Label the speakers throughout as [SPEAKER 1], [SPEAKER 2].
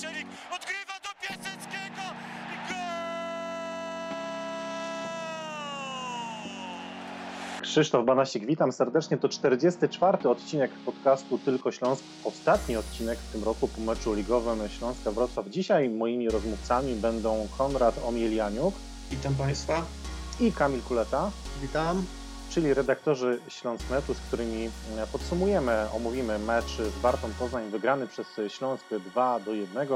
[SPEAKER 1] Szczelik odgrywa do Piaseckiego i gol!
[SPEAKER 2] Krzysztof Banasik, witam serdecznie. To 44. odcinek podcastu Tylko Śląsk. Ostatni odcinek w tym roku po meczu ligowym Śląska Wrocław. Dzisiaj moimi rozmówcami będą Konrad Omielianiuk
[SPEAKER 3] Witam Państwa.
[SPEAKER 2] i Kamil Kuleta,
[SPEAKER 4] Witam.
[SPEAKER 2] Czyli redaktorzy Śląsknetu, z którymi podsumujemy, omówimy mecz z Wartą Poznań wygrany przez Śląsk 2 do 1.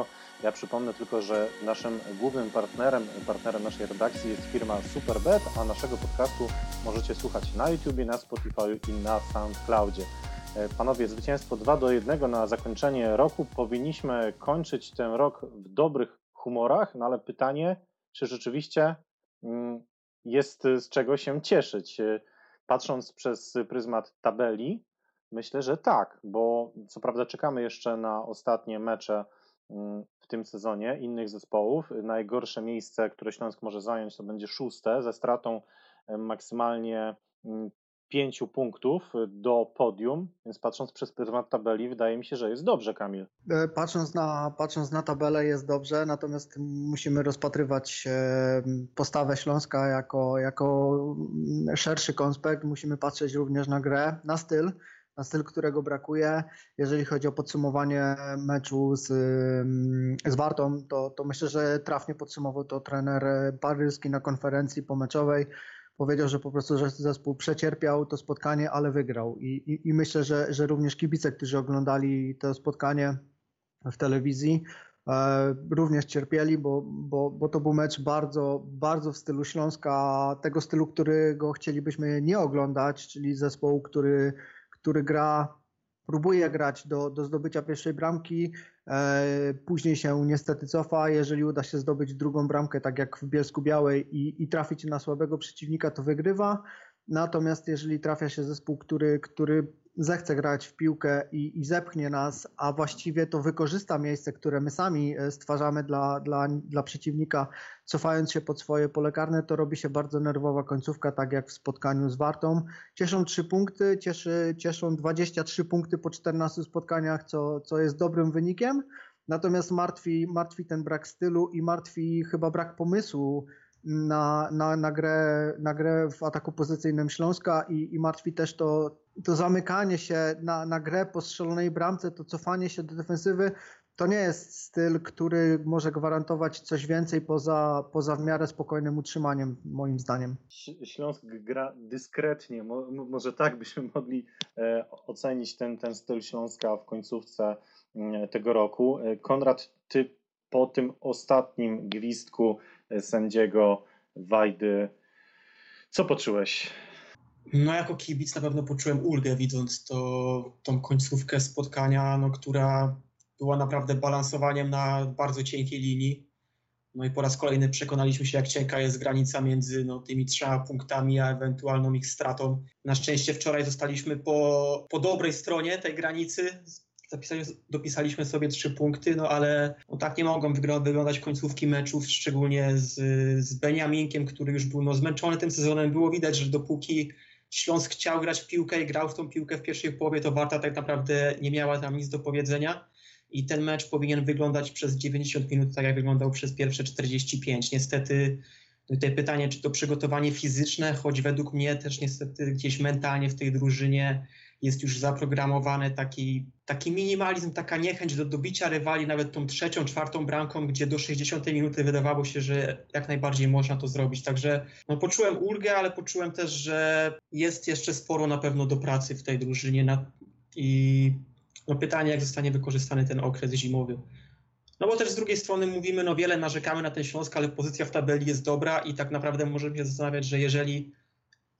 [SPEAKER 2] Ja przypomnę tylko, że naszym głównym partnerem, partnerem naszej redakcji jest firma Superbet, a naszego podcastu możecie słuchać na YouTubie, na Spotify i na SoundCloudzie. E, Panowie, zwycięstwo 2 do 1 na zakończenie roku. Powinniśmy kończyć ten rok w dobrych humorach, no ale pytanie, czy rzeczywiście mm, jest z czego się cieszyć? Patrząc przez pryzmat tabeli, myślę, że tak, bo co prawda czekamy jeszcze na ostatnie mecze mm, w tym sezonie innych zespołów. Najgorsze miejsce, które Śląsk może zająć, to będzie szóste, ze stratą e, maksymalnie mm, pięciu punktów do podium, więc patrząc przez pryzmat tabeli, wydaje mi się, że jest dobrze, Kamil.
[SPEAKER 4] E, Patrząc na, patrząc na tabelę jest dobrze, natomiast musimy rozpatrywać e, postawę Śląska jako, jako mm, szerszy konspekt. Musimy patrzeć również na grę, na styl, na styl, którego brakuje. Jeżeli chodzi o podsumowanie meczu z, mm, z Wartą, to, to myślę, że trafnie podsumował to trener paryski na konferencji pomeczowej. Powiedział, że po prostu że zespół przecierpiał to spotkanie, ale wygrał. I, i, i myślę, że, że również kibice, którzy oglądali to spotkanie w telewizji, e, również cierpieli, bo, bo, bo to był mecz bardzo, bardzo w stylu Śląska, tego stylu, którego chcielibyśmy nie oglądać, czyli zespołu, który, który gra, próbuje grać do, do zdobycia pierwszej bramki, później się niestety cofa. Jeżeli uda się zdobyć drugą bramkę, tak jak w Bielsku Białej, i, i trafić na słabego przeciwnika, to wygrywa. Natomiast jeżeli trafia się zespół, który, który zechce grać w piłkę i, i zepchnie nas, a właściwie to wykorzysta miejsce, które my sami e, stwarzamy dla, dla, dla przeciwnika, cofając się pod swoje pole karne, to robi się bardzo nerwowa końcówka, tak jak w spotkaniu z Wartą. Cieszą 3 punkty, cieszy, cieszą 23 punkty po 14 spotkaniach, co, co jest dobrym wynikiem. Natomiast martwi, martwi ten brak stylu i martwi chyba brak pomysłu na, na, na, grę, na grę w ataku pozycyjnym Śląska i, i martwi też to, to zamykanie się na, na grę po strzelonej bramce, to cofanie się do defensywy. To nie jest styl, który może gwarantować coś więcej poza, poza w miarę spokojnym utrzymaniem, moim zdaniem.
[SPEAKER 2] Śląsk gra dyskretnie, Mo, może tak byśmy mogli e, ocenić ten, ten styl Śląska w końcówce e, tego roku. E, Konrad, ty po tym ostatnim gwizdku sędziego Wajdy. Co poczułeś?
[SPEAKER 3] No jako kibic na pewno poczułem ulgę widząc to, tą końcówkę spotkania, no, która była naprawdę balansowaniem na bardzo cienkiej linii. No i po raz kolejny przekonaliśmy się, jak cienka jest granica między no, tymi trzema punktami, a ewentualną ich stratą. Na szczęście wczoraj zostaliśmy po, po dobrej stronie tej granicy, zapisali, dopisaliśmy sobie trzy punkty, no ale no, tak nie mogą wyglądać końcówki meczów, szczególnie z, z Beniaminkiem, który już był no, zmęczony tym sezonem. Było widać, że dopóki Śląsk chciał grać w piłkę i grał w tą piłkę w pierwszej połowie, to Warta tak naprawdę nie miała tam nic do powiedzenia. I ten mecz powinien wyglądać przez 90 minut tak, jak wyglądał przez pierwsze 45. Niestety Tutaj pytanie, czy to przygotowanie fizyczne, choć według mnie też niestety gdzieś mentalnie w tej drużynie jest już zaprogramowany taki, taki minimalizm, taka niechęć do dobicia rywali, nawet tą trzecią, czwartą bramką, gdzie do 60 minuty wydawało się, że jak najbardziej można to zrobić. Także no, poczułem ulgę, ale poczułem też, że jest jeszcze sporo na pewno do pracy w tej drużynie na, i no, pytanie, jak zostanie wykorzystany ten okres zimowy. No bo też z drugiej strony mówimy, no wiele narzekamy na ten Śląsk, ale pozycja w tabeli jest dobra i tak naprawdę możemy się zastanawiać, że jeżeli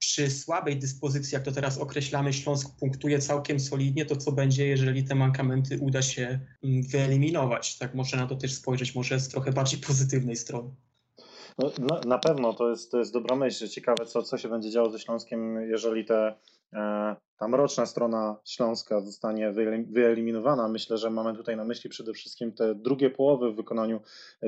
[SPEAKER 3] przy słabej dyspozycji, jak to teraz określamy, Śląsk punktuje całkiem solidnie, to co będzie, jeżeli te mankamenty uda się mm, wyeliminować? Tak można na to też spojrzeć, może z trochę bardziej pozytywnej strony.
[SPEAKER 2] No, na, na, pewno to jest, to jest dobra myśl. Ciekawe, co, co się będzie działo ze Śląskiem, jeżeli te e, ta mroczna strona Śląska zostanie wyeliminowana. Myślę, że mamy tutaj na myśli przede wszystkim te drugie połowy w wykonaniu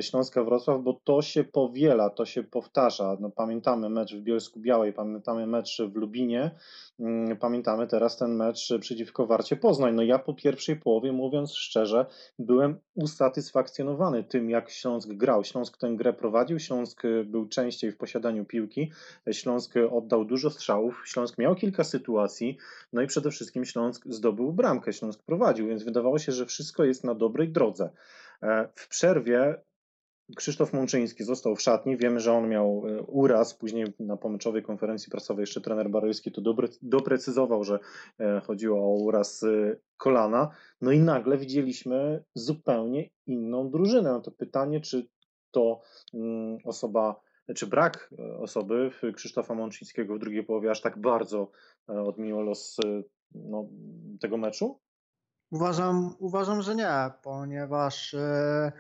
[SPEAKER 2] Śląska Wrocław, bo to się powiela, to się powtarza. No, pamiętamy mecz w Bielsku Białej, pamiętamy mecz w Lubinie, mm, pamiętamy teraz ten mecz przeciwko Warcie Poznań. No ja po pierwszej połowie, mówiąc szczerze, byłem usatysfakcjonowany tym, jak Śląsk grał. Śląsk tę grę prowadził, Śląsk był częściej w posiadaniu piłki, Śląsk oddał dużo strzałów, Śląsk miał kilka sytuacji, no i przede wszystkim Śląsk zdobył bramkę, Śląsk prowadził, więc wydawało się, że wszystko jest na dobrej drodze. E, w przerwie Krzysztof Mączyński został w szatni. Wiemy, że on miał e, uraz. Później na pomyczowej konferencji prasowej jeszcze trener Baryjski to doprecyzował, że e, chodziło o uraz kolana. No i nagle widzieliśmy zupełnie inną drużynę. No to pytanie, czy to mm, osoba czy brak osoby Krzysztofa Mączyńskiego w drugiej połowie aż tak bardzo e, odmienił los e, no, tego meczu?
[SPEAKER 4] Uważam, uważam, że nie, ponieważ e,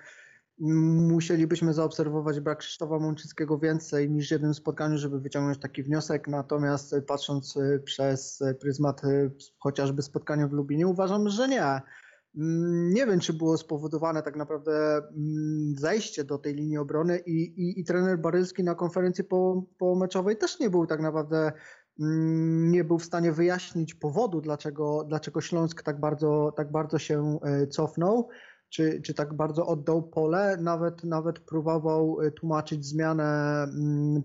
[SPEAKER 4] musielibyśmy zaobserwować brak Krzysztofa Mączyńskiego więcej niż w jednym spotkaniu, żeby wyciągnąć taki wniosek. Natomiast patrząc przez pryzmat chociażby spotkania w Lubinie, uważam, że nie. Mm, nie wiem, czy było spowodowane tak naprawdę mm, zejście do tej linii obrony i, i, i trener Barylski na konferencji po, pomeczowej też nie był tak naprawdę nie był w stanie wyjaśnić powodu, dlaczego, dlaczego Śląsk tak bardzo, tak bardzo się e, cofnął, czy, czy tak bardzo oddał pole. Nawet, nawet próbował e, tłumaczyć zmianę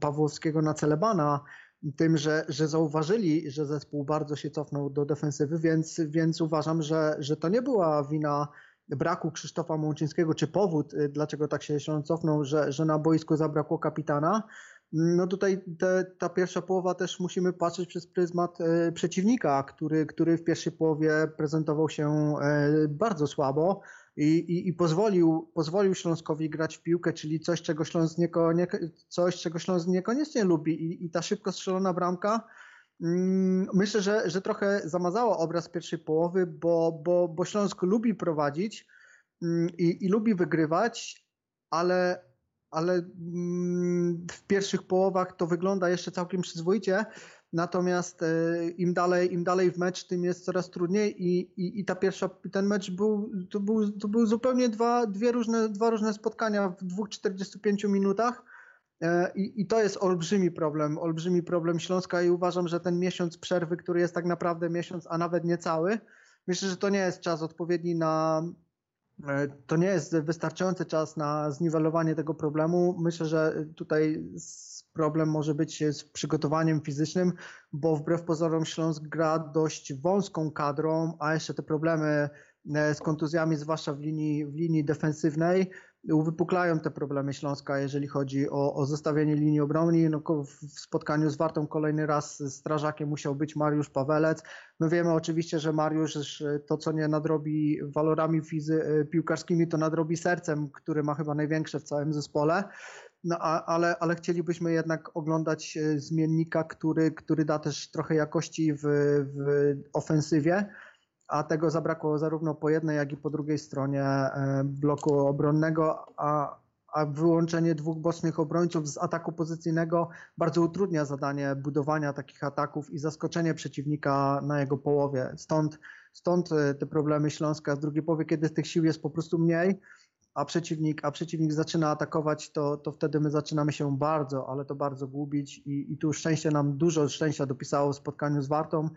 [SPEAKER 4] Pawłowskiego na Celebana, tym, że, że zauważyli, że zespół bardzo się cofnął do defensywy, więc, więc uważam, że, że to nie była wina braku Krzysztofa Mączyńskiego, czy powód, y, dlaczego tak się Śląsk cofnął, że, że na boisku zabrakło kapitana. No tutaj te, ta pierwsza połowa też musimy patrzeć przez pryzmat y, przeciwnika, który, który w pierwszej połowie prezentował się y, bardzo słabo i, i, i, pozwolił, pozwolił Śląskowi grać w piłkę, czyli coś, czego Śląsk, nieko, nie, coś, czego Śląsk niekoniecznie lubi. I, i ta szybko strzelona bramka mm, myślę, że, że trochę zamazała obraz pierwszej połowy, bo, bo, bo Śląsk lubi prowadzić mm, i, i lubi wygrywać, ale, ale mm, w pierwszych połowach to wygląda jeszcze całkiem przyzwoicie, Natomiast e, im dalej, im dalej w mecz, tym jest coraz trudniej i, i, i ta pierwsza, ten mecz był, to był, to był zupełnie dwa, dwie różne, dwa różne spotkania w dwóch 45 minutach. E, I, I, to jest olbrzymi problem, olbrzymi problem Śląska i uważam, że ten miesiąc przerwy, który jest tak naprawdę miesiąc, a nawet nie cały, myślę, że to nie jest czas odpowiedni na, to nie jest wystarczający czas na zniwelowanie tego problemu. Myślę, że tutaj problem może być z przygotowaniem fizycznym, bo wbrew pozorom Śląsk gra dość wąską kadrą, a jeszcze te problemy e, z kontuzjami, zwłaszcza w linii, w linii defensywnej, uwypuklają te problemy Śląska, jeżeli chodzi o, o zestawienie linii obrony. No, w spotkaniu z Wartą kolejny raz strażakiem musiał być Mariusz Pawelec. My wiemy oczywiście, że Mariusz to, co nie nadrobi walorami fizy, e, piłkarskimi, to nadrobi sercem, który ma chyba największe w całym zespole. No, a, ale, ale chcielibyśmy jednak oglądać e, zmiennika, który, który da też trochę jakości w, w ofensywie, a tego zabrakło zarówno po jednej, jak i po drugiej stronie e, bloku obronnego, a, a wyłączenie dwóch bocznych obrońców z ataku pozycyjnego bardzo utrudnia zadanie budowania takich ataków i zaskoczenie przeciwnika na jego połowie. Stąd, stąd e, te problemy Śląska z drugiej połowy, kiedy tych sił jest po prostu mniej a przeciwnik, a przeciwnik zaczyna atakować, to, to wtedy my zaczynamy się bardzo, ale to bardzo gubić i, i tu szczęście nam, dużo szczęścia dopisało w spotkaniu z Wartą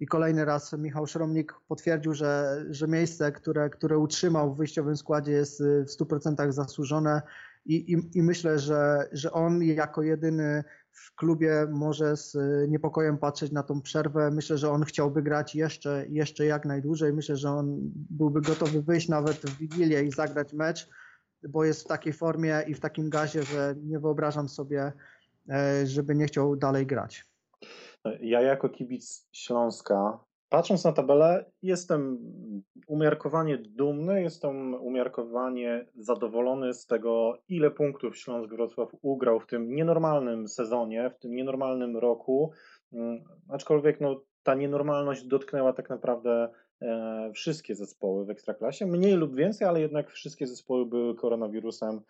[SPEAKER 4] i kolejny raz Michał Szromnik potwierdził, że, że miejsce, które, które utrzymał w wyjściowym składzie jest w 100% zasłużone i, i, i myślę, że, że on jako jedyny w klubie może z niepokojem patrzeć na tą przerwę. Myślę, że on chciałby grać jeszcze, jeszcze jak najdłużej. Myślę, że on byłby gotowy wyjść nawet w Wigilię i zagrać mecz, bo jest w takiej formie i w takim gazie, że nie wyobrażam sobie, e, żeby nie chciał dalej grać.
[SPEAKER 2] Ja jako kibic Śląska Patrząc na tabelę, jestem umiarkowanie dumny, jestem umiarkowanie zadowolony z tego, ile punktów Śląsk Wrocław ugrał w tym nienormalnym sezonie, w tym nienormalnym roku. Mm, aczkolwiek no, ta nienormalność dotknęła tak naprawdę e, wszystkie zespoły w Ekstraklasie, mniej lub więcej, ale jednak wszystkie zespoły były koronawirusem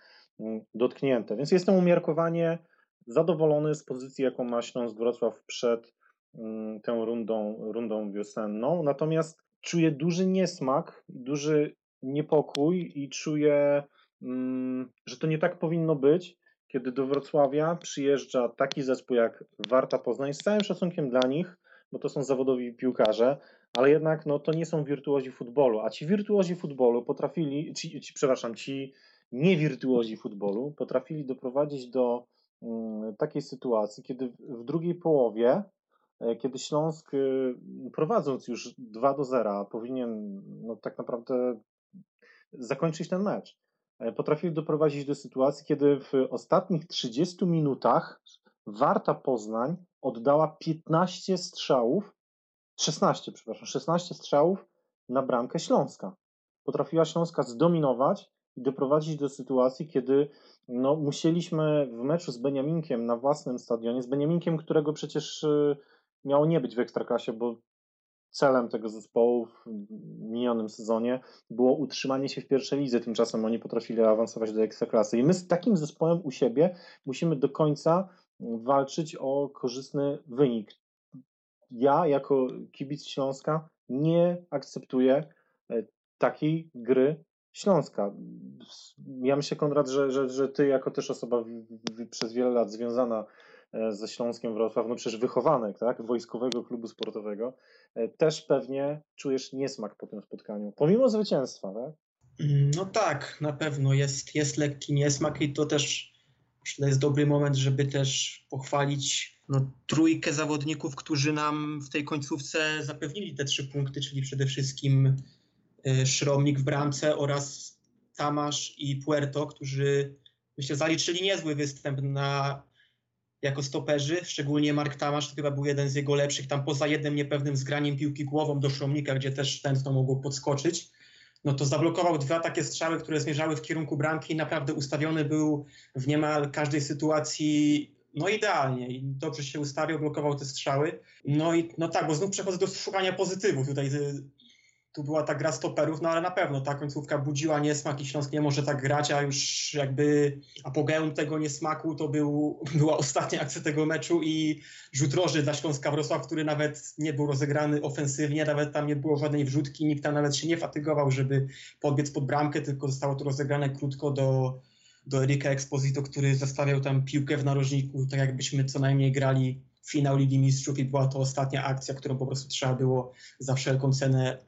[SPEAKER 2] mm, dotknięte. Więc jestem umiarkowanie zadowolony z pozycji, jaką ma Śląsk Wrocław przed mm, tą rundą, rundą wiosenną. Natomiast czuję duży niesmak, duży niepokój i czuję, mm, że to nie tak powinno być, kiedy do Wrocławia przyjeżdża taki zespół jak Warta Poznań, z całym szacunkiem dla nich, bo to są zawodowi piłkarze, ale jednak no, to nie są wirtuozi futbolu, a ci wirtuozi futbolu potrafili, ci, ci przepraszam, ci niewirtuozi futbolu potrafili doprowadzić do um, takiej sytuacji, kiedy w drugiej połowie, e, kiedy Śląsk e, prowadząc już 2 do 0 powinien no, tak naprawdę zakończyć ten mecz. E, potrafili doprowadzić do sytuacji, kiedy w ostatnich 30 minutach Warta Poznań oddała 15 strzałów, 16, przepraszam, 16 strzałów na bramkę Śląska. Potrafiła Śląska zdominować i doprowadzić do sytuacji, kiedy no, musieliśmy w meczu z Beniaminkiem na własnym stadionie, z Beniaminkiem, którego przecież y, miało nie być w Ekstraklasie, bo celem tego zespołu w minionym sezonie było utrzymanie się w pierwszej lidze, tymczasem oni potrafili awansować do Ekstraklasy. I my z takim zespołem u siebie musimy do końca walczyć o korzystny wynik. Ja jako kibic Śląska nie akceptuję e, takiej gry Śląska. Ja myślę, Konrad, że, że, że ty jako też osoba w, w, przez wiele lat związana e, ze Śląskiem Wrocław, no przecież wychowanek, tak, wojskowego klubu sportowego, e, też pewnie czujesz niesmak po tym spotkaniu, pomimo zwycięstwa, tak?
[SPEAKER 3] No tak, na pewno jest, jest lekki niesmak i to też myślę jest dobry moment, żeby też pochwalić no, trójkę zawodników, którzy nam w tej końcówce zapewnili te trzy punkty, czyli przede wszystkim Szromnik w bramce oraz Tamasz i Puerto, którzy myślę zaliczyli niezły występ na, jako stoperzy, szczególnie Mark Tamasz to chyba był jeden z jego lepszych, tam poza jednym niepewnym zgraniem piłki głową do Szromnika, gdzie też tętno mogło podskoczyć, no to zablokował dwa takie strzały, które zmierzały w kierunku bramki i naprawdę ustawiony był w niemal każdej sytuacji no idealnie i dobrze się ustawił, blokował te strzały. No i no tak, bo znów przechodzę do szukania pozytywów. Tutaj tu była ta gra stoperów, no ale na pewno ta końcówka budziła niesmak i Śląsk nie może tak grać, a już jakby apogeum tego niesmaku to był, była ostatnia akcja tego meczu i rzut roży dla Śląska Wrocław, który nawet nie był rozegrany ofensywnie, nawet tam nie było żadnej wrzutki, nikt tam nawet się nie fatygował, żeby podbiec pod bramkę, tylko zostało to rozegrane krótko do, do Erika Exposito, który zostawiał tam piłkę w narożniku, tak jakbyśmy co najmniej grali finał Ligi Mistrzów i była to ostatnia akcja, którą po prostu trzeba było za wszelką cenę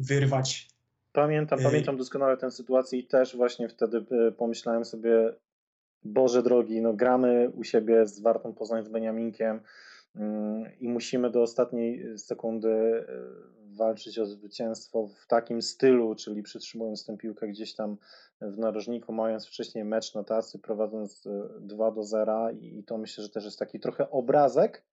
[SPEAKER 3] wyrwać.
[SPEAKER 2] Pamiętam, pamiętam doskonale tę sytuację i też właśnie wtedy e, pomyślałem sobie, Boże drogi, no gramy u siebie z Wartą Poznań, z Beniaminkiem mm, i musimy do ostatniej sekundy e, walczyć o zwycięstwo w takim stylu, czyli przytrzymując tę piłkę gdzieś tam w narożniku, mając wcześniej mecz na tacy, prowadząc 2 e, do 0 i to myślę, że też jest taki trochę obrazek,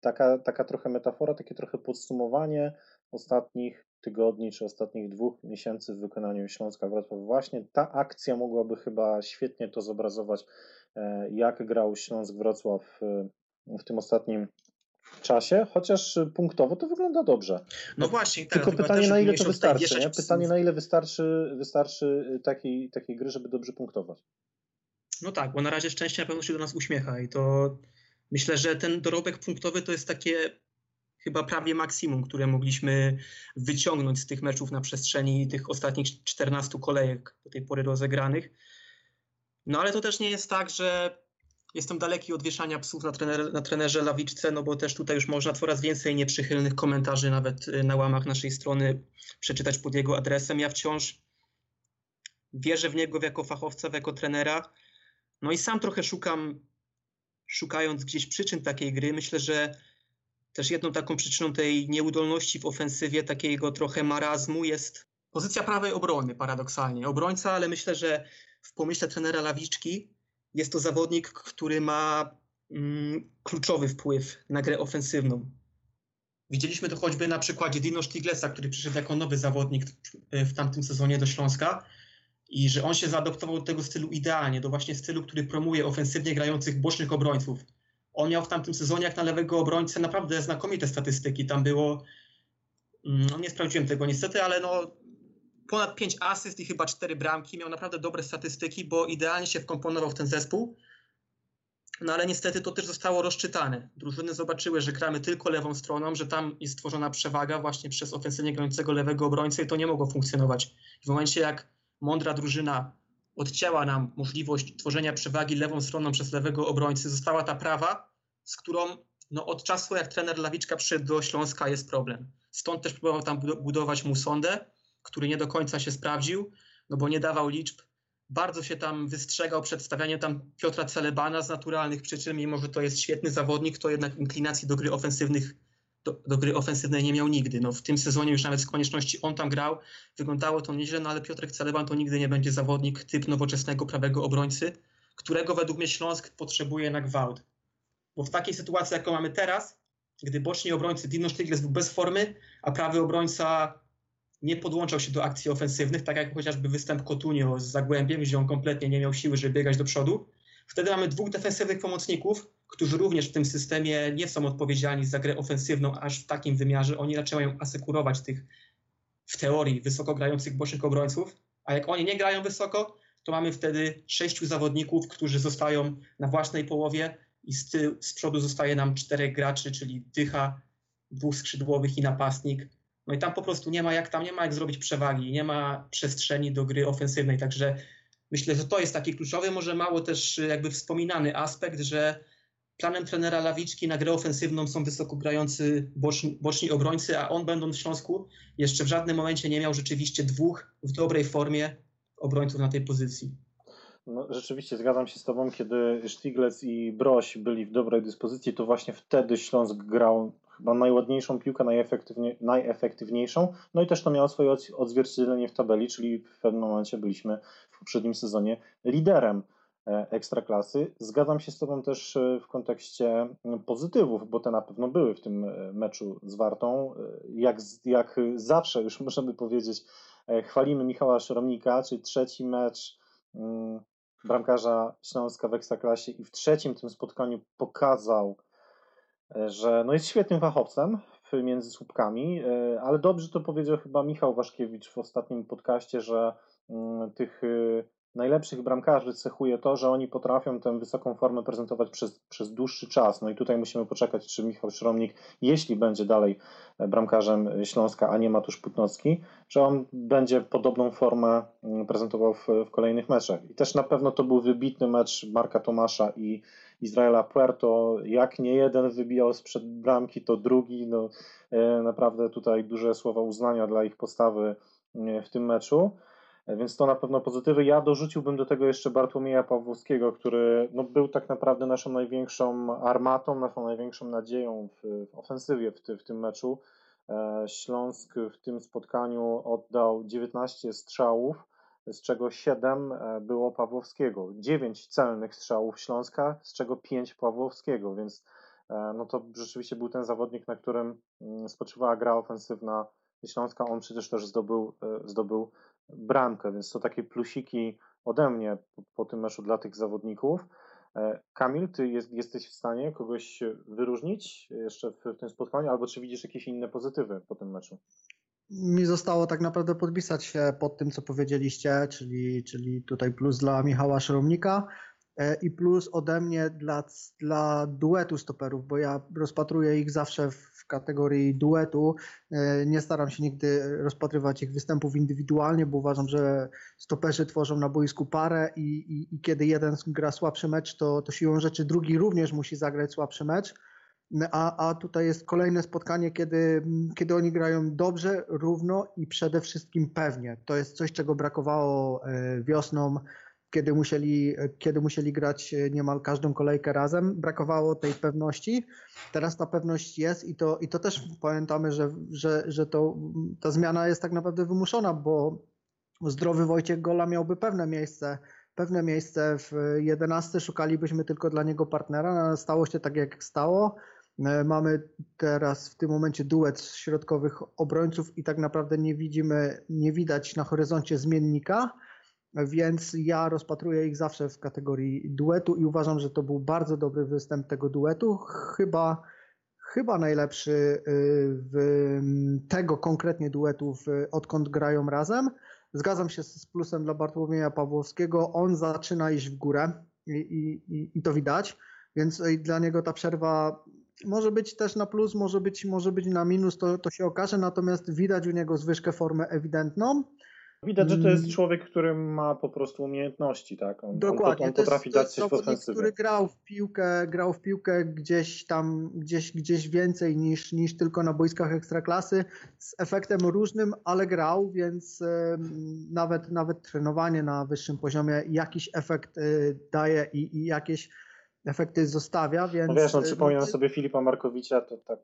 [SPEAKER 2] taka, taka trochę metafora, takie trochę podsumowanie ostatnich tygodni czy ostatnich dwóch miesięcy w wykonaniu Śląska Wrocław. Właśnie ta akcja mogłaby chyba świetnie to zobrazować, e, jak grał Śląsk Wrocław e, w tym ostatnim czasie, chociaż punktowo to wygląda dobrze.
[SPEAKER 3] No właśnie,
[SPEAKER 2] tak, tylko pytanie na ile to wystarczy, nie? Pytanie na ile wystarczy, wystarczy takiej, takiej gry, żeby dobrze punktować.
[SPEAKER 3] No tak, bo na razie szczęście na pewno się do nas uśmiecha i to myślę, że ten dorobek punktowy to jest takie chyba prawie maksimum, które mogliśmy wyciągnąć z tych meczów na przestrzeni tych ostatnich 14 kolejek do tej pory rozegranych. No ale to też nie jest tak, że jestem daleki od wieszania psów na, trener, na trenerze Lawiczce, no bo też tutaj już można coraz więcej nieprzychylnych komentarzy nawet y, na łamach naszej strony przeczytać pod jego adresem. Ja wciąż wierzę w niego jako fachowca, jako trenera. No i sam trochę szukam, szukając gdzieś przyczyn takiej gry. Myślę, że też jedną taką przyczyną tej nieudolności w ofensywie, takiego trochę marazmu jest pozycja prawej obrony, paradoksalnie. Obrońca, ale myślę, że w pomyśle trenera Lawiczki jest to zawodnik, który ma mm, kluczowy wpływ na grę ofensywną. Widzieliśmy to choćby na przykładzie Dino Stiglesa, który przyszedł jako nowy zawodnik w tamtym sezonie do Śląska i że on się zaadoptował do tego stylu idealnie, do właśnie stylu, który promuje ofensywnie grających bocznych obrońców on miał w tamtym sezonie jak na lewego obrońcę naprawdę znakomite statystyki. Tam było, mm, no nie sprawdziłem tego niestety, ale no ponad 5 asyst i chyba 4 bramki. Miał naprawdę dobre statystyki, bo idealnie się wkomponował w ten zespół. No ale niestety to też zostało rozczytane. Drużyny zobaczyły, że gramy tylko lewą stroną, że tam jest stworzona przewaga właśnie przez ofensywnie grającego lewego obrońcę i to nie mogło funkcjonować. W momencie jak mądra drużyna odcięła nam możliwość tworzenia przewagi lewą stroną przez lewego obrońcy, została ta prawa, z którą no, od czasu jak trener Lawiczka przyszedł do Śląska jest problem. Stąd też próbował tam budować mu sondę, który nie do końca się sprawdził, no bo nie dawał liczb. Bardzo się tam wystrzegał przed stawianiem tam Piotra Celebana z naturalnych przyczyn, mimo że to jest świetny zawodnik, to jednak inklinacji do gry ofensywnych do, do, gry ofensywnej nie miał nigdy. No, w tym sezonie już nawet z konieczności on tam grał, wyglądało to nieźle, no ale Piotrek Celeban to nigdy nie będzie zawodnik typ nowoczesnego prawego obrońcy, którego według mnie Śląsk potrzebuje na gwałt. Bo w takiej sytuacji, jaką mamy teraz, gdy boczni obrońcy Dino Sztygles był bez formy, a prawy obrońca nie podłączał się do akcji ofensywnych, tak jak chociażby występ Cotunio z Zagłębiem, gdzie on kompletnie nie miał siły, żeby biegać do przodu. Wtedy mamy dwóch defensywnych pomocników, którzy również w tym systemie nie są odpowiedzialni za grę ofensywną aż w takim wymiarze. Oni raczej mają asekurować tych w teorii wysoko grających bocznych obrońców, a jak oni nie grają wysoko, to mamy wtedy sześciu zawodników, którzy zostają na własnej połowie i z, tył, z przodu zostaje nam czterech graczy, czyli dycha, dwóch skrzydłowych i napastnik. No i tam po prostu nie ma jak tam nie ma jak zrobić przewagi, nie ma przestrzeni do gry ofensywnej, także myślę, że to jest taki kluczowy, może mało też jakby wspominany aspekt, że planem trenera Lawiczki na grę ofensywną są wysoko grający boczni, boczni obrońcy, a on będąc w Śląsku jeszcze w żadnym momencie nie miał rzeczywiście dwóch w dobrej formie obrońców na tej pozycji.
[SPEAKER 2] No, rzeczywiście zgadzam się z Tobą, kiedy Stiglec i Broś byli w dobrej dyspozycji, to właśnie wtedy Śląsk grał chyba najładniejszą piłkę, najefektywnie, najefektywniejszą, no i też to miało swoje odzwierciedlenie w tabeli, czyli w pewnym momencie byliśmy w poprzednim sezonie liderem ekstraklasy. Zgadzam się z Tobą też e, w kontekście pozytywów, bo te na pewno były w tym e, meczu z Wartą. Jak, jak zawsze, już możemy powiedzieć, chwalimy Michała Szoromnika, czyli trzeci mecz mm, bramkarza Śląska w Ekstraklasie i w trzecim tym spotkaniu pokazał, e, że no jest świetnym fachowcem między słupkami, e, ale dobrze to powiedział chyba Michał Waszkiewicz w ostatnim podcaście, że mm, tych e, najlepszych bramkarzy cechuje to, że oni potrafią tę wysoką formę prezentować przez, przez dłuższy czas. No i tutaj musimy poczekać, czy Michał Szromnik, jeśli będzie dalej bramkarzem Śląska, a nie Matusz Putnocki, że on będzie podobną formę mm, prezentował w, w kolejnych meczach. I też na pewno to był wybitny mecz Marka Tomasza i Izraela Puerto. Jak nie jeden wybijał sprzed bramki, to drugi. No, e, naprawdę tutaj duże słowa uznania dla ich postawy e, w tym meczu. E, więc to na pewno pozytywy. Ja dorzuciłbym do tego jeszcze Bartłomieja Pawłowskiego, który no, był tak naprawdę naszą największą armatą, naszą największą nadzieją w, w ofensywie w, ty, w tym meczu. E, Śląsk w tym spotkaniu oddał 19 strzałów, z czego 7 e, było Pawłowskiego. 9 celnych strzałów Śląska, z czego 5 Pawłowskiego, więc no to rzeczywiście był ten zawodnik, na którym mm, spoczywała gra ofensywna Śląska. On przecież też zdobył, zdobył bramkę, więc to takie plusiki ode mnie po, po tym meczu dla tych zawodników. E, Kamil, ty jest, jesteś w stanie kogoś wyróżnić jeszcze w, w tym spotkaniu, albo czy widzisz jakieś inne pozytywy po tym meczu?
[SPEAKER 4] Mi zostało tak naprawdę podpisać się pod tym, co powiedzieliście, czyli, czyli tutaj plus dla Michała Szromnika. E, i plus ode mnie dla, dla duetu stoperów, bo ja rozpatruję ich zawsze w kategorii duetu. E, nie staram się nigdy rozpatrywać ich występów indywidualnie, bo uważam, że stoperzy tworzą na boisku parę i, i, i kiedy jeden gra słabszy mecz, to, to siłą rzeczy drugi również musi zagrać słabszy mecz. A, a tutaj jest kolejne spotkanie, kiedy, kiedy oni grają dobrze, równo i przede wszystkim pewnie. To jest coś, czego brakowało e, wiosną kiedy musieli, kiedy musieli grać niemal każdą kolejkę razem, brakowało tej pewności. Teraz ta pewność jest i to, i to też pamiętamy, że, że, że to, ta zmiana jest tak naprawdę wymuszona, bo zdrowy Wojciech Gola miałby pewne miejsce, pewne miejsce w 11, szukalibyśmy tylko dla niego partnera, no, stało się tak jak stało. Mamy teraz w tym momencie duet środkowych obrońców i tak naprawdę nie widzimy, nie widać na horyzoncie zmiennika więc ja rozpatruję ich zawsze w kategorii duetu i uważam, że to był bardzo dobry występ tego duetu. Chyba, chyba najlepszy y, w tego konkretnie duetu, odkąd grają razem. Zgadzam się z plusem dla Bartłomieja Pawłowskiego. On zaczyna iść w górę i, i, i to widać. więc dla niego ta przerwa może być też na plus, może być, może być na minus, to, to się okaże, natomiast widać u niego zwyżkę formę ewidentną.
[SPEAKER 2] Widać, że to jest mm. człowiek, który ma po prostu umiejętności, tak?
[SPEAKER 4] On, Dokładnie, on, on potrafi to jest, dać to coś w który grał w piłkę, grał w piłkę gdzieś tam, gdzieś, gdzieś więcej niż, niż tylko na boiskach ekstraklasy, z efektem różnym, ale grał, więc y, nawet, nawet trenowanie na wyższym poziomie jakiś efekt y, daje i, i jakieś efekty zostawia, więc...
[SPEAKER 2] No wiesz, no, przypominam no, sobie Filipa Markowicza, to tak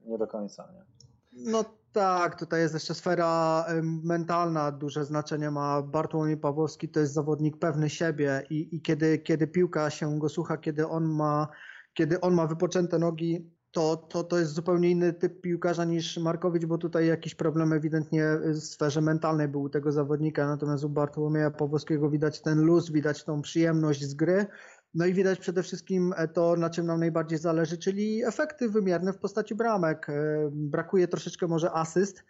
[SPEAKER 2] nie do końca, nie?
[SPEAKER 4] No tak, tutaj jest jeszcze sfera mentalna, duże znaczenie ma Bartłomiej Pawłowski, to jest zawodnik pewny siebie i, i kiedy, kiedy piłka się go słucha, kiedy on ma, kiedy on ma wypoczęte nogi, to, to, to jest zupełnie inny typ piłkarza niż Markowicz, bo tutaj jakiś problem ewidentnie w sferze mentalnej był u tego zawodnika, natomiast u Bartłomieja Pawłowskiego widać ten luz, widać tą przyjemność z gry, no i widać przede wszystkim e, to, na czym nam najbardziej zależy, czyli efekty wymierne w postaci bramek. E, brakuje troszeczkę może asyst.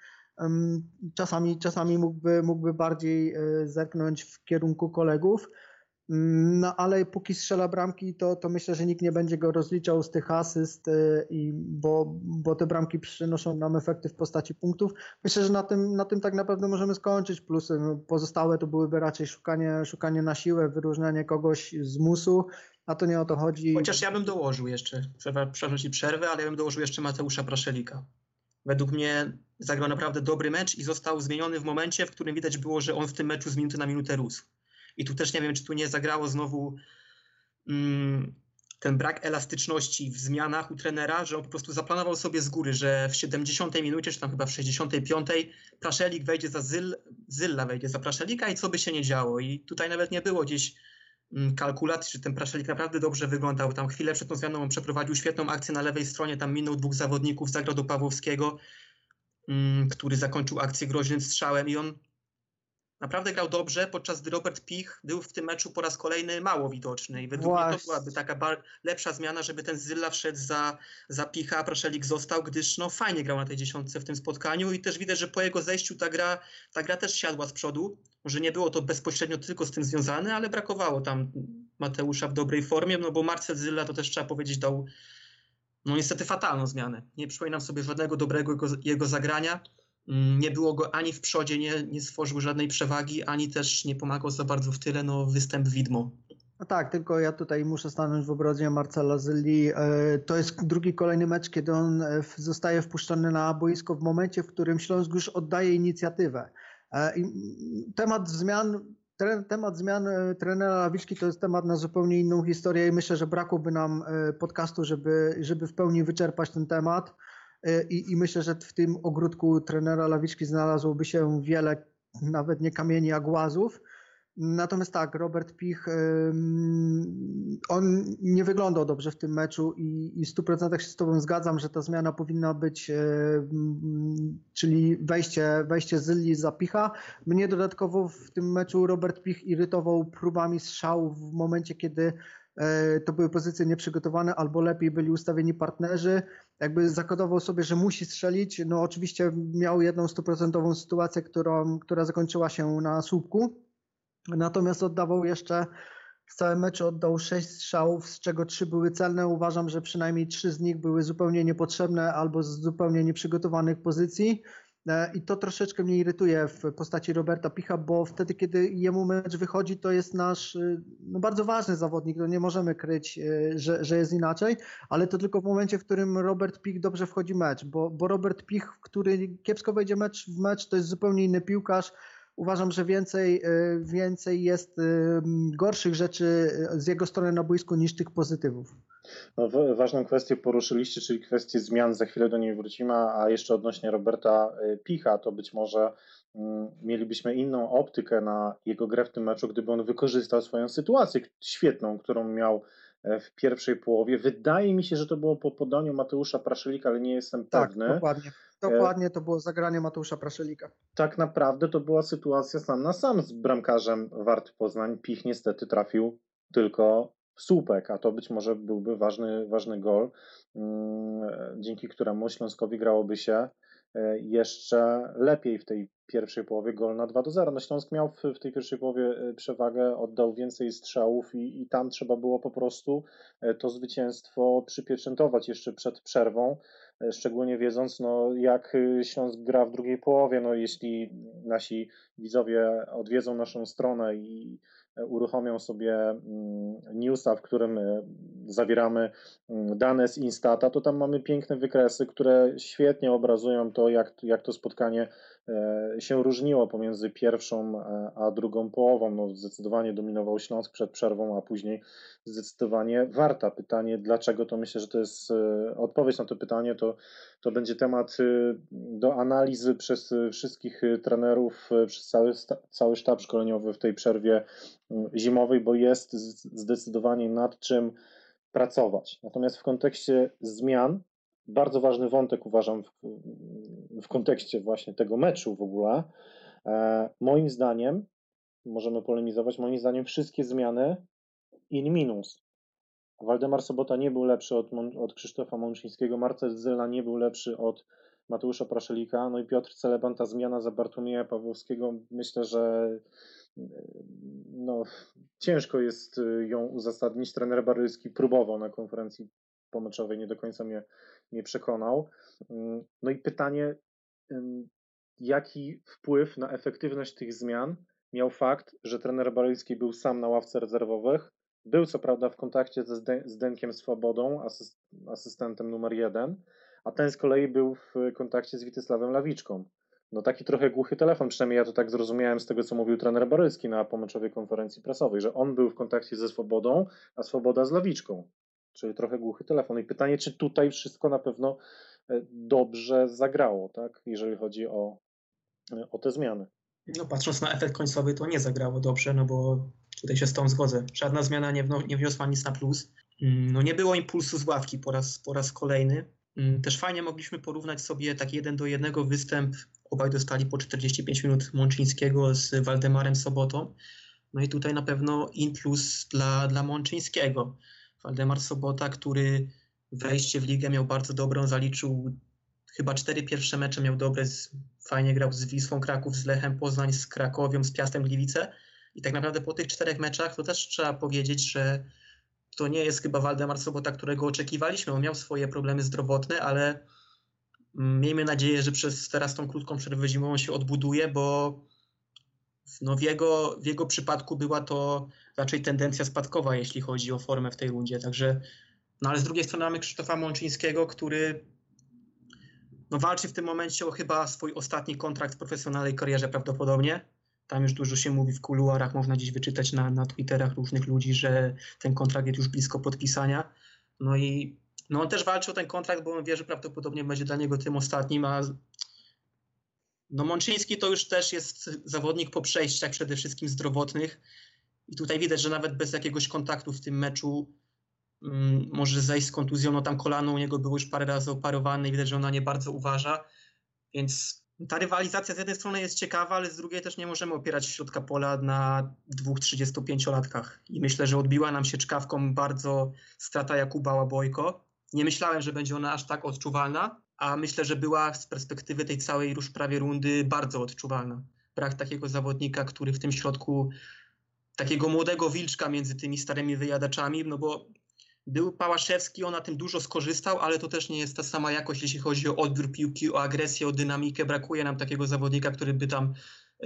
[SPEAKER 4] Czasami, czasami mógłby, mógłby bardziej e, zerknąć w kierunku kolegów. Mm, no ale póki strzela bramki, to, to myślę, że nikt nie będzie go rozliczał z tych asyst, y, i, bo, bo te bramki przynoszą nam efekty w postaci punktów. Myślę, że na tym, na tym tak naprawdę możemy skończyć. Plusy pozostałe to byłyby raczej szukanie, szukanie na siłę, wyróżnianie kogoś z musu, a to nie o to chodzi.
[SPEAKER 3] Chociaż ja bym dołożył jeszcze, przepraszam ci przerwę, ale ja bym dołożył jeszcze Mateusza Praszelika. Według mnie zagrał naprawdę dobry mecz i został zmieniony w momencie, w którym widać było, że on w tym meczu z minuty na minutę rósł. I tu też nie wiem, czy tu nie zagrało znowu mm, ten brak elastyczności w zmianach u trenera, że on po prostu zaplanował sobie z góry, że w 70 minucie, czy tam chyba w 65 Praszelik wejdzie za Zyl, Zylla wejdzie za Praszelika i co by się nie działo. I tutaj nawet nie było gdzieś mm, kalkulacji, czy ten Praszelik naprawdę dobrze wyglądał. Tam chwilę przed tą zmianą on przeprowadził świetną akcję na lewej stronie, tam minął dwóch zawodników, zagrał do Pawłowskiego, mm, który zakończył akcję groźnym strzałem i on naprawdę grał dobrze, podczas gdy Robert Pich był w tym meczu po raz kolejny mało widoczny. I według Właśnie. mnie to byłaby taka lepsza zmiana, żeby ten Zylla wszedł za, za Picha, a Proszelik został, gdyż no, fajnie grał na tej dziesiątce w tym spotkaniu i też widać, że po jego zejściu ta gra, ta gra też siadła z przodu. Może nie było to bezpośrednio tylko z tym związane, ale brakowało tam Mateusza w dobrej formie, no bo Marcel Zylla to też trzeba powiedzieć dał no niestety fatalną zmianę. Nie przypominam sobie żadnego dobrego jego, jego zagrania. Mm, nie było go ani w przodzie, nie, nie stworzył żadnej przewagi, ani też nie pomagał za bardzo w tyle, no występ widmo.
[SPEAKER 4] No tak, tylko ja tutaj muszę stanąć w obronie Marcela Zylli. E, to jest drugi kolejny mecz, kiedy on e, zostaje wpuszczony na boisko w momencie, w którym Śląsk już oddaje inicjatywę. E, temat zmian Temat zmian trenera Lawiczki to jest temat na zupełnie inną historię i myślę, że brakłoby nam podcastu, żeby, żeby w pełni wyczerpać ten temat. E, I, I, myślę, że w tym ogródku trenera Lawiczki znalazłoby się wiele, nawet nie kamieni, a głazów. Natomiast tak, Robert Pich, on nie wyglądał dobrze w tym meczu i, w 100% się z Tobą zgadzam, że ta zmiana powinna być, czyli wejście, wejście Zyli za Picha. Mnie dodatkowo w tym meczu Robert Pich irytował próbami strzału w momencie, kiedy E, to były pozycje nieprzygotowane, albo lepiej byli ustawieni partnerzy. Jakby zakodował sobie, że musi strzelić. No oczywiście miał jedną stuprocentową sytuację, którą, która zakończyła się na słupku. Natomiast oddawał jeszcze w całym meczu oddał sześć strzałów, z czego trzy były celne. Uważam, że przynajmniej trzy z nich były zupełnie niepotrzebne albo z zupełnie nieprzygotowanych pozycji. E, I to troszeczkę mnie irytuje w postaci Roberta Picha, bo wtedy, kiedy jemu mecz wychodzi, to jest nasz y, no, bardzo ważny zawodnik. No, nie możemy kryć, y, że, że jest inaczej, ale to tylko w momencie, w którym Robert Pich dobrze wchodzi mecz, bo, bo Robert Pich, który kiepsko wejdzie mecz w mecz, to jest zupełnie inny piłkarz uważam, że więcej, więcej jest gorszych rzeczy z jego strony na boisku niż tych pozytywów.
[SPEAKER 2] No, ważną kwestię poruszyliście, czyli kwestię zmian, za chwilę do niej wrócimy, a jeszcze odnośnie Roberta y, Picha, to być może mm, mielibyśmy inną optykę na jego grę w tym meczu, gdyby on wykorzystał swoją sytuację świetną, którą miał e, w pierwszej połowie. Wydaje mi się, że to było po podaniu Mateusza Praszelika, ale nie jestem
[SPEAKER 4] tak,
[SPEAKER 2] pewny.
[SPEAKER 4] Dokładnie. Dokładnie to było zagranie Mateusza Praszelika.
[SPEAKER 2] Tak naprawdę to była sytuacja sam na sam z bramkarzem Warty Poznań. Pich niestety trafił tylko słupek, a to być może byłby ważny, ważny gol, mm, dzięki któremu Śląskowi grałoby się e, jeszcze lepiej w tej pierwszej połowie gol na 2 do 0. No Śląsk miał w, tej pierwszej połowie e, przewagę, oddał więcej strzałów i, i tam trzeba było po prostu to zwycięstwo przypieczętować jeszcze przed przerwą, szczególnie wiedząc no, jak Śląsk gra w drugiej połowie. No, jeśli nasi widzowie odwiedzą naszą stronę i uruchomią sobie mm, newsa, w którym e, zawieramy mm, dane z Instata, to tam mamy piękne wykresy, które świetnie obrazują to, jak, jak to spotkanie się różniło pomiędzy pierwszą e, a drugą połową. No, zdecydowanie dominował Śląsk przed przerwą, a później zdecydowanie Warta. Pytanie dlaczego, to myślę, że to jest odpowiedź na to pytanie, to, to będzie temat do analizy przez wszystkich trenerów, przez cały, cały sztab szkoleniowy w tej przerwie zimowej, bo jest zdecydowanie nad czym pracować. Natomiast w kontekście zmian, bardzo ważny wątek uważam w, w kontekście właśnie tego meczu w ogóle, e, moim zdaniem, możemy polemizować, moim zdaniem wszystkie zmiany in minus. Waldemar Sobota nie był lepszy od, od Krzysztofa Mączyńskiego, Marcel Zyla nie był lepszy od Mateusza Praszelika, no i Piotr Celeban, ta zmiana za Bartłomieja Pawłowskiego, myślę, że no, ciężko jest y, ją uzasadnić. Trener Baryjski próbował na konferencji pomeczowej, nie do końca mnie, mnie przekonał. Mm, no i pytanie, jaki wpływ na efektywność tych zmian miał fakt, że trener Baryjski był sam na ławce rezerwowych, był co prawda w kontakcie ze Zdenkiem Swobodą, asyst, asystentem numer jeden, a ten z kolei był w kontakcie z Witysławem Lawiczką no taki trochę głuchy telefon, przynajmniej ja to tak zrozumiałem z tego, co mówił trener Barycki na pomeczowej konferencji prasowej, że on był w kontakcie ze Swobodą, a Swoboda z Lawiczką, czyli trochę głuchy telefon. I pytanie, czy tutaj wszystko na pewno dobrze zagrało, tak, jeżeli chodzi o, o te zmiany.
[SPEAKER 3] No patrząc na efekt końcowy, to nie zagrało dobrze, no bo tutaj się z tą zgodzę. Żadna zmiana nie, nie wniosła nic na plus. Mm, no nie było impulsu z ławki po raz, po raz kolejny. Mm, też fajnie mogliśmy porównać sobie tak jeden do jednego występ Obaj dostali po 45 minut Mączyńskiego z Waldemarem Sobotą. No i tutaj na pewno in plus dla, dla Mączyńskiego. Waldemar Sobota, który wejście w ligę miał bardzo dobrą, zaliczył chyba cztery pierwsze mecze miał dobre, fajnie grał z Wisłą Kraków, z Lechem Poznań, z Krakowią, z Piastem Gliwice. I tak naprawdę po tych czterech meczach to też trzeba powiedzieć, że to nie jest chyba Waldemar Sobota, którego oczekiwaliśmy. On miał swoje problemy zdrowotne, ale Miejmy nadzieję, że przez teraz tą krótką przerwę zimową się odbuduje, bo no w, jego, w jego przypadku była to raczej tendencja spadkowa, jeśli chodzi o formę w tej rundzie. Także, no ale z drugiej strony mamy Krzysztofa Mączyńskiego, który no walczy w tym momencie o chyba swój ostatni kontrakt w profesjonalnej karierze prawdopodobnie. Tam już dużo się mówi w kuluarach, można dziś wyczytać na, na Twitterach różnych ludzi, że ten kontrakt jest już blisko podpisania. No i no on też walczy o ten kontrakt, bo on wie, że prawdopodobnie będzie dla niego tym ostatnim, a no Mączyński to już też jest zawodnik po przejściach przede wszystkim zdrowotnych i tutaj widać, że nawet bez jakiegoś kontaktu w tym meczu może zejść z kontuzją, no tam kolano u niego było już parę razy oparowane i widać, że ona nie bardzo uważa, więc ta rywalizacja z jednej strony jest ciekawa, ale z drugiej też nie możemy opierać środka pola na dwóch 35-latkach i myślę, że odbiła nam się czkawką bardzo strata Jakuba Łabojko, nie myślałem, że będzie ona aż tak odczuwalna, a myślę, że była z perspektywy tej całej już prawie rundy bardzo odczuwalna. Brak takiego zawodnika, który w tym środku, takiego młodego wilczka między tymi starymi wyjadaczami, no bo był Pałaszewski, on na tym dużo skorzystał, ale to też nie jest ta sama jakość, jeśli chodzi o odbiór piłki, o agresję, o dynamikę. Brakuje nam takiego zawodnika, który by tam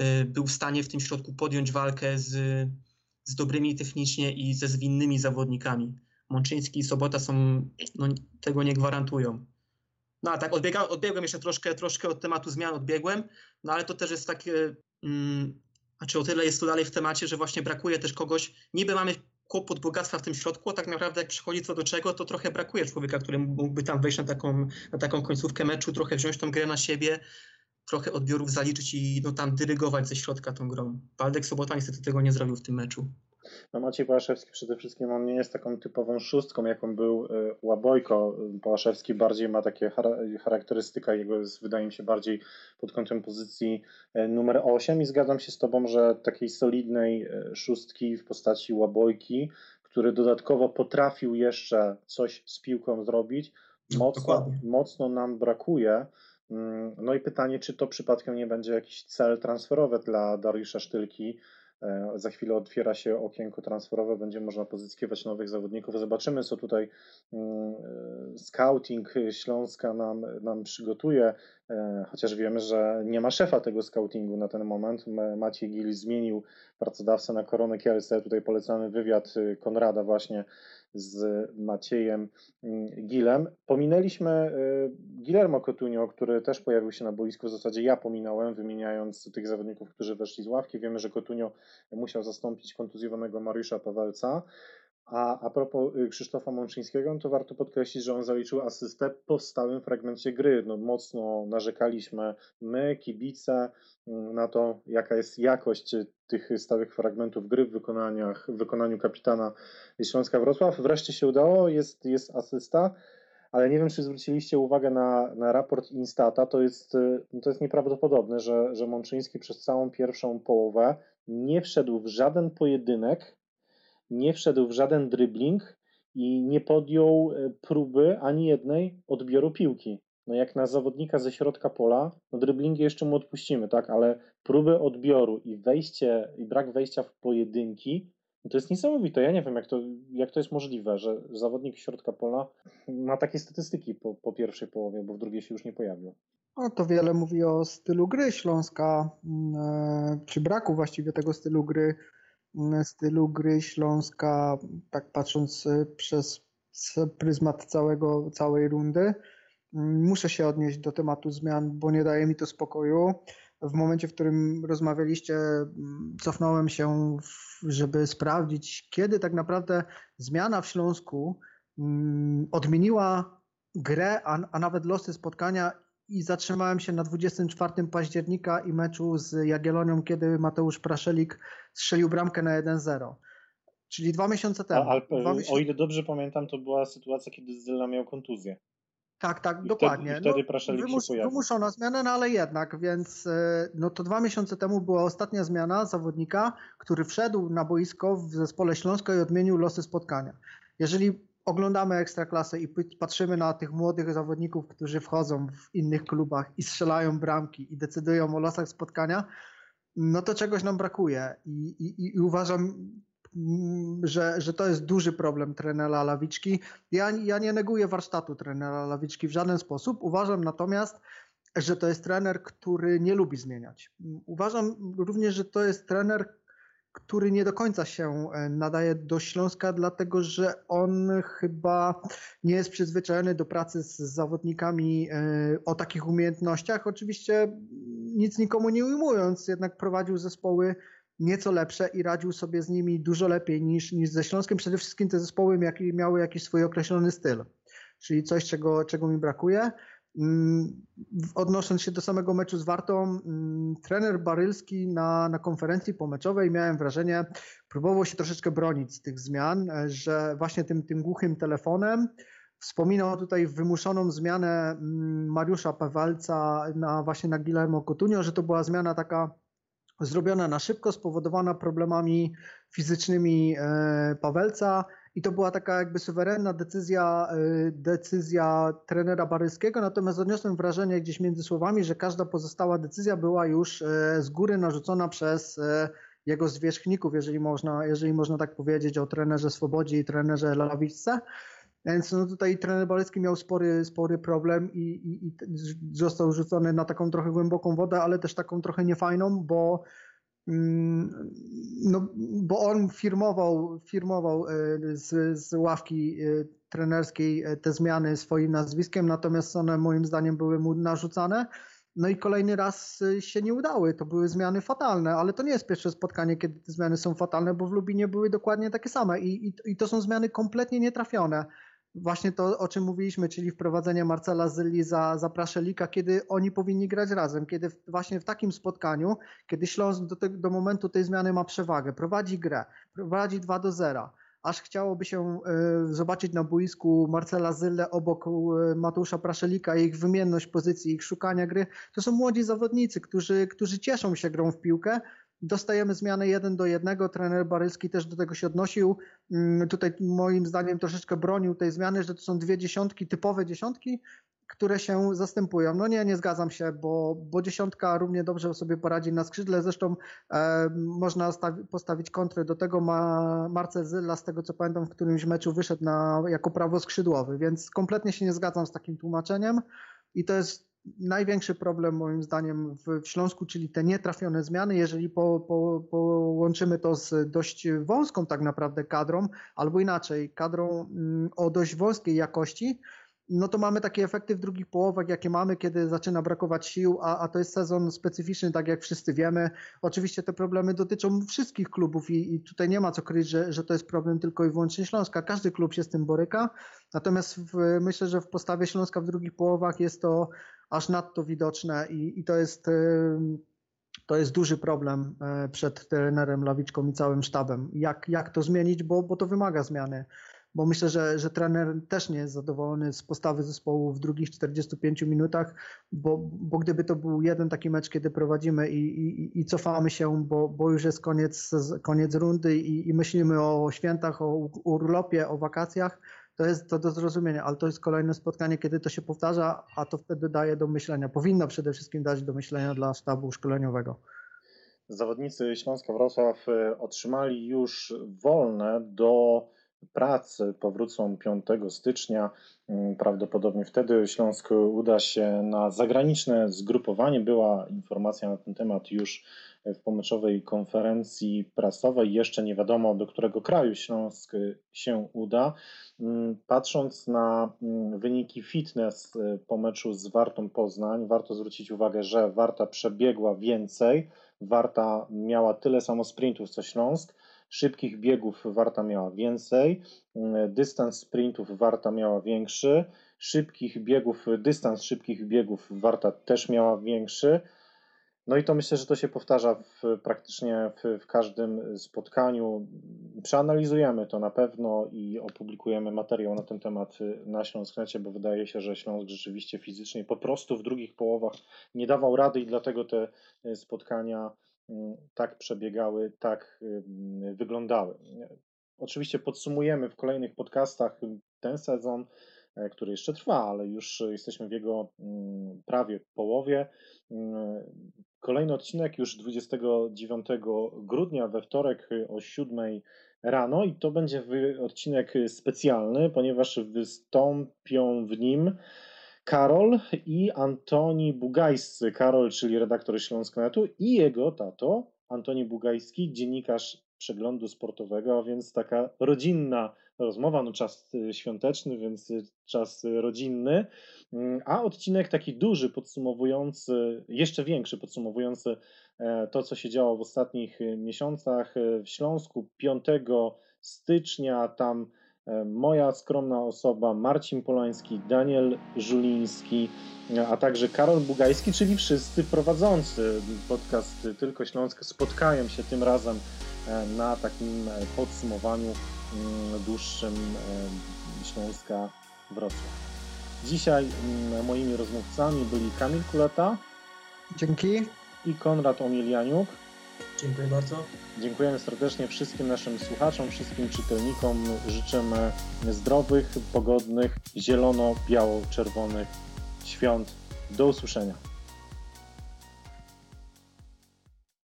[SPEAKER 3] y, był w stanie w tym środku podjąć walkę z, z dobrymi technicznie i ze zwinnymi zawodnikami. Mączyński i Sobota są, no, tego nie gwarantują. No a tak odbiega, odbiegłem jeszcze troszkę, troszkę od tematu zmian, odbiegłem, no ale to też jest takie, mm, znaczy o tyle jest to dalej w temacie, że właśnie brakuje też kogoś, niby mamy kłopot bogactwa w tym środku, a tak naprawdę jak przychodzi co do czego, to trochę brakuje człowieka, który mógłby tam wejść na taką, na taką końcówkę meczu, trochę wziąć tą grę na siebie, trochę odbiorów zaliczyć i no, tam dyrygować ze środka tą grą. Waldek Sobota niestety tego nie zrobił w tym meczu.
[SPEAKER 2] No Maciej Pałaszewski przede wszystkim on nie jest taką typową szóstką, jaką był y, Łabojko. Pałaszewski bardziej ma takie charakterystyka, jego jest, wydaje mi się, bardziej pod kątem pozycji y, numer 8 i zgadzam się z Tobą, że takiej solidnej y, szóstki w postaci Łabojki, który dodatkowo potrafił jeszcze coś z piłką zrobić, no, mocno, mocno nam brakuje. Mm, no i pytanie, czy to przypadkiem nie będzie jakiś cel transferowy dla Dariusza Sztylki, za chwilę otwiera się okienko transferowe, będzie można pozyskiwać nowych zawodników. Zobaczymy, co tutaj mm, e, scouting Śląska nam, nam przygotuje, e, chociaż wiemy, że nie ma szefa tego scoutingu na ten moment. Maciej Gil zmienił pracodawcę na Koronę Kielce. Tutaj polecamy wywiad Konrada właśnie z Maciejem mm, Gilem. Pominęliśmy Guillermo Cotunio, który też pojawił się na boisku. W zasadzie ja pominąłem, wymieniając tych zawodników, którzy weszli z ławki. Wiemy, że Cotunio musiał zastąpić kontuzjowanego Mariusza Pawelca. A, a propos y, Krzysztofa Mączyńskiego, no to warto podkreślić, że on zaliczył asystę po stałym fragmencie gry. No, mocno narzekaliśmy my, kibice, mm, na to, jaka jest jakość tych stałych fragmentów gry w, wykonaniach, w wykonaniu kapitana Śląska Wrocław. Wreszcie się udało, jest, jest asysta, ale nie wiem, czy zwróciliście uwagę na, na raport Instata. To jest, no to jest nieprawdopodobne, że, że Mączyński przez całą pierwszą połowę nie wszedł w żaden pojedynek nie wszedł w żaden dribbling i nie podjął e, próby ani jednej odbioru piłki. No jak na zawodnika ze środka pola, no dribblingi jeszcze mu odpuścimy, tak, ale próby odbioru i wejście, i brak wejścia w pojedynki, no to jest niesamowite. Ja nie wiem, jak to, jak to jest możliwe, że zawodnik środka pola ma takie statystyki po, po pierwszej połowie, bo w drugiej się już nie pojawił.
[SPEAKER 4] No to wiele mówi o stylu gry Śląska, mm, e, czy braku właściwie tego stylu gry stylu gry Śląska, tak patrząc y, przez pryzmat całego, całej rundy. Mm, muszę się odnieść do tematu zmian, bo nie daje mi to spokoju. W momencie, w którym rozmawialiście, mm, cofnąłem się, żeby sprawdzić, kiedy tak naprawdę zmiana w Śląsku mm, odmieniła grę, a, a nawet losy spotkania i zatrzymałem się na 24 października i meczu z Jagiellonią, kiedy Mateusz Praszelik strzelił bramkę na 1-0. Czyli dwa miesiące temu.
[SPEAKER 2] A, ale, O ile dobrze pamiętam, to była sytuacja, kiedy Zyla miał kontuzję.
[SPEAKER 4] Tak, tak,
[SPEAKER 2] I
[SPEAKER 4] dokładnie.
[SPEAKER 2] Wtedy, wtedy Praszelik
[SPEAKER 4] wymus,
[SPEAKER 2] się pojawił.
[SPEAKER 4] Wymuszona zmiana, no ale jednak, więc e, no to dwa miesiące temu była ostatnia zmiana zawodnika, który wszedł na boisko w zespole Śląska i odmienił losy spotkania. Jeżeli oglądamy ekstraklasę i patrzymy na tych młodych zawodników, którzy wchodzą w innych klubach i strzelają bramki i decydują o losach spotkania, no to czegoś nam brakuje. I, i, i uważam, że, że to jest duży problem trenera Lawiczki. Ja, ja nie neguję warsztatu trenera Lawiczki w żaden sposób. Uważam natomiast, że to jest trener, który nie lubi zmieniać. Uważam również, że to jest trener, który nie do końca się e, nadaje do Śląska, dlatego że on chyba nie jest przyzwyczajony do pracy z zawodnikami e, o takich umiejętnościach. Oczywiście nic nikomu nie ujmując, jednak prowadził zespoły nieco lepsze i radził sobie z nimi dużo lepiej niż, niż ze Śląskiem. Przede wszystkim te zespoły miały jakiś swój określony styl, czyli coś, czego, czego mi brakuje. Mm, odnosząc się do samego meczu z Wartą, mm, trener Barylski na, na konferencji pomeczowej miałem wrażenie, próbował się troszeczkę bronić z tych zmian, e, że właśnie tym, tym głuchym telefonem wspominał tutaj wymuszoną zmianę mm, Mariusza Pawalca na właśnie na Guillermo Coutinho, że to była zmiana taka zrobiona na szybko, spowodowana problemami fizycznymi e, Pawelca i to była taka jakby suwerenna decyzja, y, decyzja trenera Baryskiego, natomiast odniosłem wrażenie gdzieś między słowami, że każda pozostała decyzja była już y, z góry narzucona przez jego zwierzchników, jeżeli można, jeżeli można tak powiedzieć o trenerze Swobodzie i trenerze Lawiczce. Więc no tutaj trener Barycki miał spory, spory problem i, i, i został rzucony na taką trochę głęboką wodę, ale też taką trochę niefajną, bo Mm, no, bo on firmował, firmował e, z, z ławki e, trenerskiej e, te zmiany swoim nazwiskiem, natomiast one moim zdaniem były mu narzucane. No i kolejny raz się nie udały. To były zmiany fatalne, ale to nie jest pierwsze spotkanie, kiedy te zmiany są fatalne, bo w Lubinie były dokładnie takie same i, i, i to są zmiany kompletnie nietrafione właśnie to, o czym mówiliśmy, czyli wprowadzenie Marcela Zyli za, za Praszelika, kiedy oni powinni grać razem, kiedy w, właśnie w takim spotkaniu, kiedy Śląsk do, te, do momentu tej zmiany ma przewagę, prowadzi grę, prowadzi 2 do 0, aż chciałoby się y, zobaczyć na boisku Marcela Zyle obok y, Mateusza Praszelika, ich wymienność pozycji, ich szukania gry. To są młodzi zawodnicy, którzy, którzy cieszą się grą w piłkę, dostajemy zmianę jeden do jednego. Trener Barylski też do tego się odnosił. Mm, tutaj moim zdaniem troszeczkę bronił tej zmiany, że to są dwie dziesiątki, typowe dziesiątki. które się zastępują. No nie, nie zgadzam się, bo, bo dziesiątka równie dobrze sobie poradzi na skrzydle. Zresztą e, można stawi- postawić kontry do tego. Ma Marcel z tego co pamiętam, w którymś meczu wyszedł na, jako prawo skrzydłowy, więc kompletnie się nie zgadzam z takim tłumaczeniem. I to jest największy problem moim zdaniem w, Śląsku, czyli te nietrafione zmiany. Jeżeli po, po, połączymy to z dość wąską tak naprawdę kadrą, albo inaczej, kadrą mm, o dość wąskiej jakości, no to mamy takie efekty w drugich połowach, jakie mamy, kiedy zaczyna brakować sił, a, a to jest sezon specyficzny, tak jak wszyscy wiemy. Oczywiście te problemy dotyczą wszystkich klubów i, i tutaj nie ma co kryć, że, że to jest problem tylko i wyłącznie Śląska. Każdy klub się z tym boryka, natomiast w, myślę, że w postawie Śląska w drugich połowach jest to aż nadto widoczne i, i to jest to jest duży problem e, przed trenerem Lawiczką i całym sztabem. Jak, jak to zmienić, bo, bo to wymaga zmiany bo myślę, że, że trener też nie jest zadowolony z postawy zespołu w drugich 45 minutach, bo, bo gdyby to był jeden taki mecz, kiedy prowadzimy i, i, i cofamy się, bo, bo już jest koniec, koniec rundy i, i myślimy o świętach, o urlopie, o wakacjach, to jest to do zrozumienia, ale to jest kolejne spotkanie, kiedy to się powtarza, a to wtedy daje do myślenia. Powinno przede wszystkim dać do myślenia dla sztabu szkoleniowego.
[SPEAKER 2] Zawodnicy Śląska Wrocław e, otrzymali już wolne do pracy powrócą 5 stycznia. Mm, prawdopodobnie wtedy Śląsk uda się na zagraniczne zgrupowanie. Była informacja na ten temat już w pomyczowej konferencji prasowej. Jeszcze nie wiadomo, do którego kraju Śląsk się uda. Mm, patrząc na mm, wyniki fitness y, po meczu z Wartą Poznań, warto zwrócić uwagę, że Warta przebiegła więcej. Warta miała tyle samo sprintów co Śląsk Szybkich biegów Warta miała więcej, mm, dystans sprintów Warta miała większy, szybkich biegów, dystans szybkich biegów Warta też miała większy. No i to myślę, że to się powtarza w, praktycznie w, w, każdym spotkaniu. Przeanalizujemy to na pewno i opublikujemy materiał na ten temat na Śląsknecie, bo wydaje się, że Śląsk rzeczywiście fizycznie po prostu w drugich połowach nie dawał rady i dlatego te spotkania Mm, tak przebiegały, tak wyglądały. Oczywiście podsumujemy w kolejnych podcastach ten sezon, e, który jeszcze trwa, ale już jesteśmy w jego mm, prawie połowie. Mm, kolejny odcinek już 29 grudnia we wtorek o 7 rano i to będzie odcinek specjalny, ponieważ wystąpią w nim Karol i Antoni Bugajscy. Karol, czyli redaktor Śląsknetu i jego tato, Antoni Bugajski, dziennikarz przeglądu sportowego, a więc taka rodzinna rozmowa, no czas y, świąteczny, więc y, czas rodzinny, mm, a odcinek taki duży, podsumowujący, jeszcze większy, podsumowujący e, to, co się działo w ostatnich y, miesiącach w Śląsku. 5 stycznia tam moja skromna osoba, Marcin Polański, Daniel Żuliński, a także Karol Bugajski, czyli wszyscy prowadzący podcast Tylko Śląsk spotkają się tym razem e, na takim e, podsumowaniu mm, dłuższym Śląska Wrocław. Dzisiaj mm, moimi rozmówcami byli Kamil Kuleta.
[SPEAKER 4] Dzięki.
[SPEAKER 2] I Konrad Omilianiuk.
[SPEAKER 3] Dziękuję bardzo.
[SPEAKER 2] Dziękujemy serdecznie wszystkim naszym słuchaczom, wszystkim czytelnikom. Życzymy zdrowych, pogodnych, zielono-biało-czerwonych świąt. Do usłyszenia.